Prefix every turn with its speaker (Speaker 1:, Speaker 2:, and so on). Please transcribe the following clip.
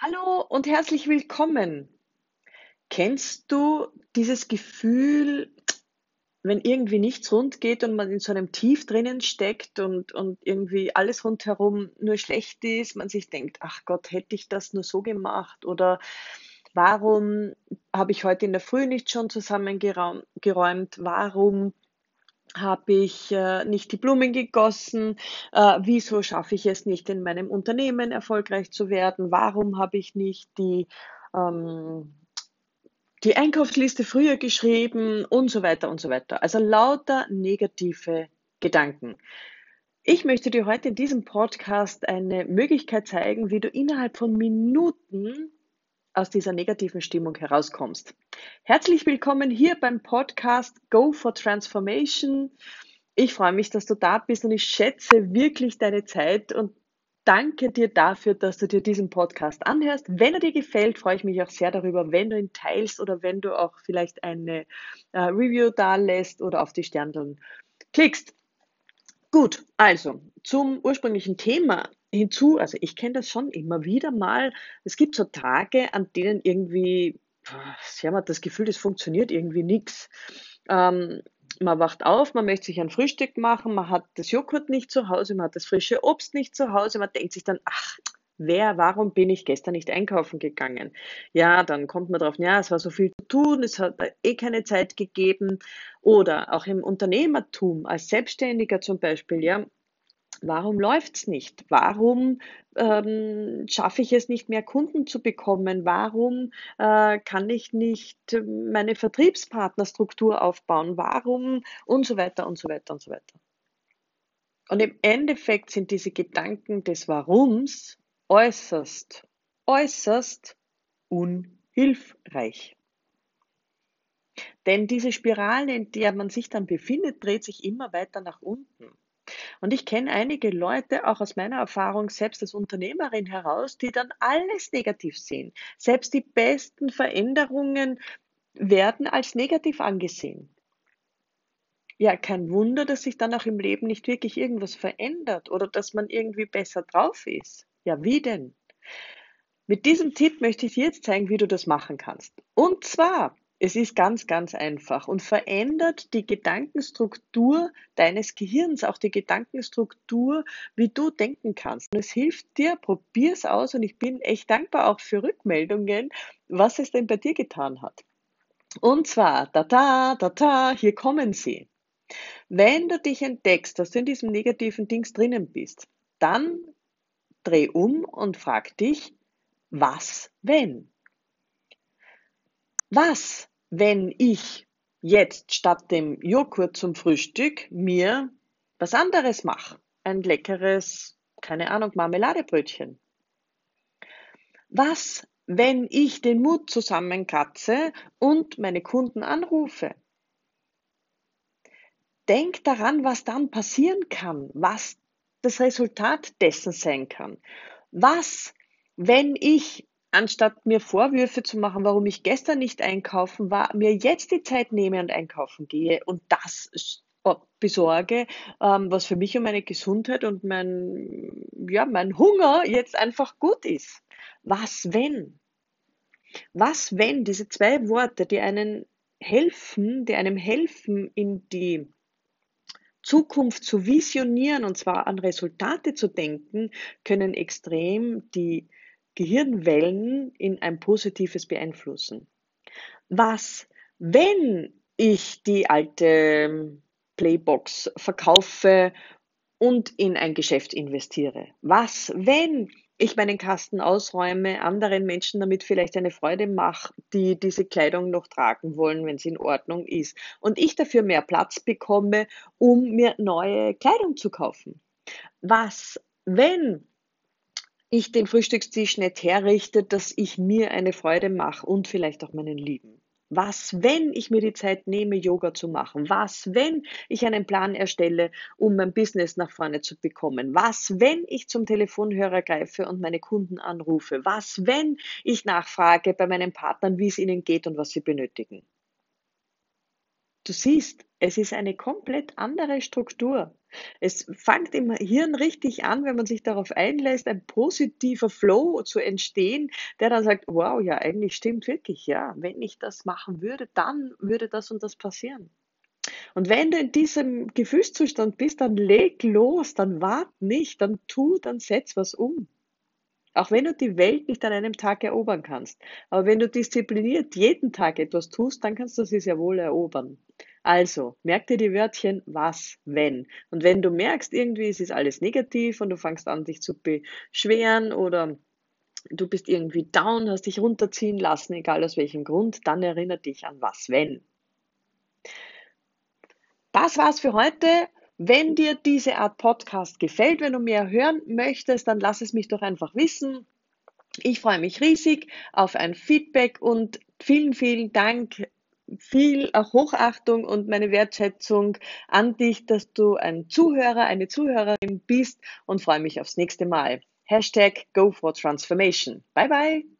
Speaker 1: Hallo und herzlich willkommen. Kennst du dieses Gefühl, wenn irgendwie nichts rund geht und man in so einem Tief drinnen steckt und, und irgendwie alles rundherum nur schlecht ist, man sich denkt, ach Gott, hätte ich das nur so gemacht oder warum habe ich heute in der Früh nicht schon zusammengeräumt, warum habe ich äh, nicht die Blumen gegossen? Äh, wieso schaffe ich es nicht, in meinem Unternehmen erfolgreich zu werden? Warum habe ich nicht die, ähm, die Einkaufsliste früher geschrieben und so weiter und so weiter? Also lauter negative Gedanken. Ich möchte dir heute in diesem Podcast eine Möglichkeit zeigen, wie du innerhalb von Minuten aus dieser negativen Stimmung herauskommst. Herzlich willkommen hier beim Podcast Go for Transformation. Ich freue mich, dass du da bist und ich schätze wirklich deine Zeit und danke dir dafür, dass du dir diesen Podcast anhörst. Wenn er dir gefällt, freue ich mich auch sehr darüber, wenn du ihn teilst oder wenn du auch vielleicht eine äh, Review da lässt oder auf die Sterndeln klickst. Gut, also zum ursprünglichen Thema hinzu, also ich kenne das schon immer wieder mal. Es gibt so Tage, an denen irgendwie, sie haben das Gefühl, es funktioniert irgendwie nichts. Ähm, man wacht auf, man möchte sich ein Frühstück machen, man hat das Joghurt nicht zu Hause, man hat das frische Obst nicht zu Hause, man denkt sich dann, ach, wer, warum bin ich gestern nicht einkaufen gegangen? Ja, dann kommt man drauf, ja, es war so viel zu tun, es hat eh keine Zeit gegeben. Oder auch im Unternehmertum, als Selbstständiger zum Beispiel, ja, warum läuft's nicht? Warum ähm, schaffe ich es nicht mehr, Kunden zu bekommen? Warum äh, kann ich nicht meine Vertriebspartnerstruktur aufbauen? Warum? Und so weiter und so weiter und so weiter. Und im Endeffekt sind diese Gedanken des Warums äußerst, äußerst unhilfreich. Denn diese Spirale, in der man sich dann befindet, dreht sich immer weiter nach unten. Und ich kenne einige Leute, auch aus meiner Erfahrung selbst als Unternehmerin heraus, die dann alles negativ sehen. Selbst die besten Veränderungen werden als negativ angesehen. Ja, kein Wunder, dass sich dann auch im Leben nicht wirklich irgendwas verändert oder dass man irgendwie besser drauf ist. Ja, wie denn? Mit diesem Tipp möchte ich dir jetzt zeigen, wie du das machen kannst. Und zwar es ist ganz, ganz einfach und verändert die Gedankenstruktur deines Gehirns, auch die Gedankenstruktur, wie du denken kannst. Und es hilft dir, probier es aus und ich bin echt dankbar auch für Rückmeldungen, was es denn bei dir getan hat. Und zwar, da da, da da, hier kommen sie. Wenn du dich entdeckst, dass du in diesem negativen Dings drinnen bist, dann dreh um und frag dich, was wenn? Was, wenn ich jetzt statt dem Joghurt zum Frühstück mir was anderes mache? Ein leckeres, keine Ahnung, Marmeladebrötchen. Was, wenn ich den Mut zusammenkratze und meine Kunden anrufe? Denk daran, was dann passieren kann, was das Resultat dessen sein kann. Was, wenn ich anstatt mir Vorwürfe zu machen, warum ich gestern nicht einkaufen war, mir jetzt die Zeit nehme und einkaufen gehe und das besorge, ähm, was für mich und meine Gesundheit und mein, ja, mein Hunger jetzt einfach gut ist. Was wenn? Was wenn diese zwei Worte, die einen helfen, die einem helfen, in die Zukunft zu visionieren und zwar an Resultate zu denken, können extrem die Gehirnwellen in ein positives beeinflussen. Was, wenn ich die alte Playbox verkaufe und in ein Geschäft investiere? Was, wenn ich meinen Kasten ausräume, anderen Menschen damit vielleicht eine Freude mache, die diese Kleidung noch tragen wollen, wenn sie in Ordnung ist, und ich dafür mehr Platz bekomme, um mir neue Kleidung zu kaufen? Was, wenn ich den Frühstückstisch nicht herrichte, dass ich mir eine Freude mache und vielleicht auch meinen Lieben? Was, wenn ich mir die Zeit nehme, Yoga zu machen? Was, wenn ich einen Plan erstelle, um mein Business nach vorne zu bekommen? Was, wenn ich zum Telefonhörer greife und meine Kunden anrufe? Was, wenn ich nachfrage bei meinen Partnern, wie es ihnen geht und was sie benötigen? Du siehst, es ist eine komplett andere Struktur. Es fängt im Hirn richtig an, wenn man sich darauf einlässt, ein positiver Flow zu entstehen, der dann sagt, wow, ja, eigentlich stimmt wirklich, ja, wenn ich das machen würde, dann würde das und das passieren. Und wenn du in diesem Gefühlszustand bist, dann leg los, dann wart nicht, dann tu, dann setz was um. Auch wenn du die Welt nicht an einem Tag erobern kannst. Aber wenn du diszipliniert jeden Tag etwas tust, dann kannst du sie sehr wohl erobern. Also, merk dir die Wörtchen was, wenn. Und wenn du merkst, irgendwie es ist alles negativ und du fängst an, dich zu beschweren oder du bist irgendwie down, hast dich runterziehen lassen, egal aus welchem Grund, dann erinnere dich an was, wenn. Das war's für heute. Wenn dir diese Art Podcast gefällt, wenn du mehr hören möchtest, dann lass es mich doch einfach wissen. Ich freue mich riesig auf ein Feedback und vielen, vielen Dank, viel Hochachtung und meine Wertschätzung an dich, dass du ein Zuhörer, eine Zuhörerin bist und freue mich aufs nächste Mal. Hashtag Go for Transformation. Bye bye.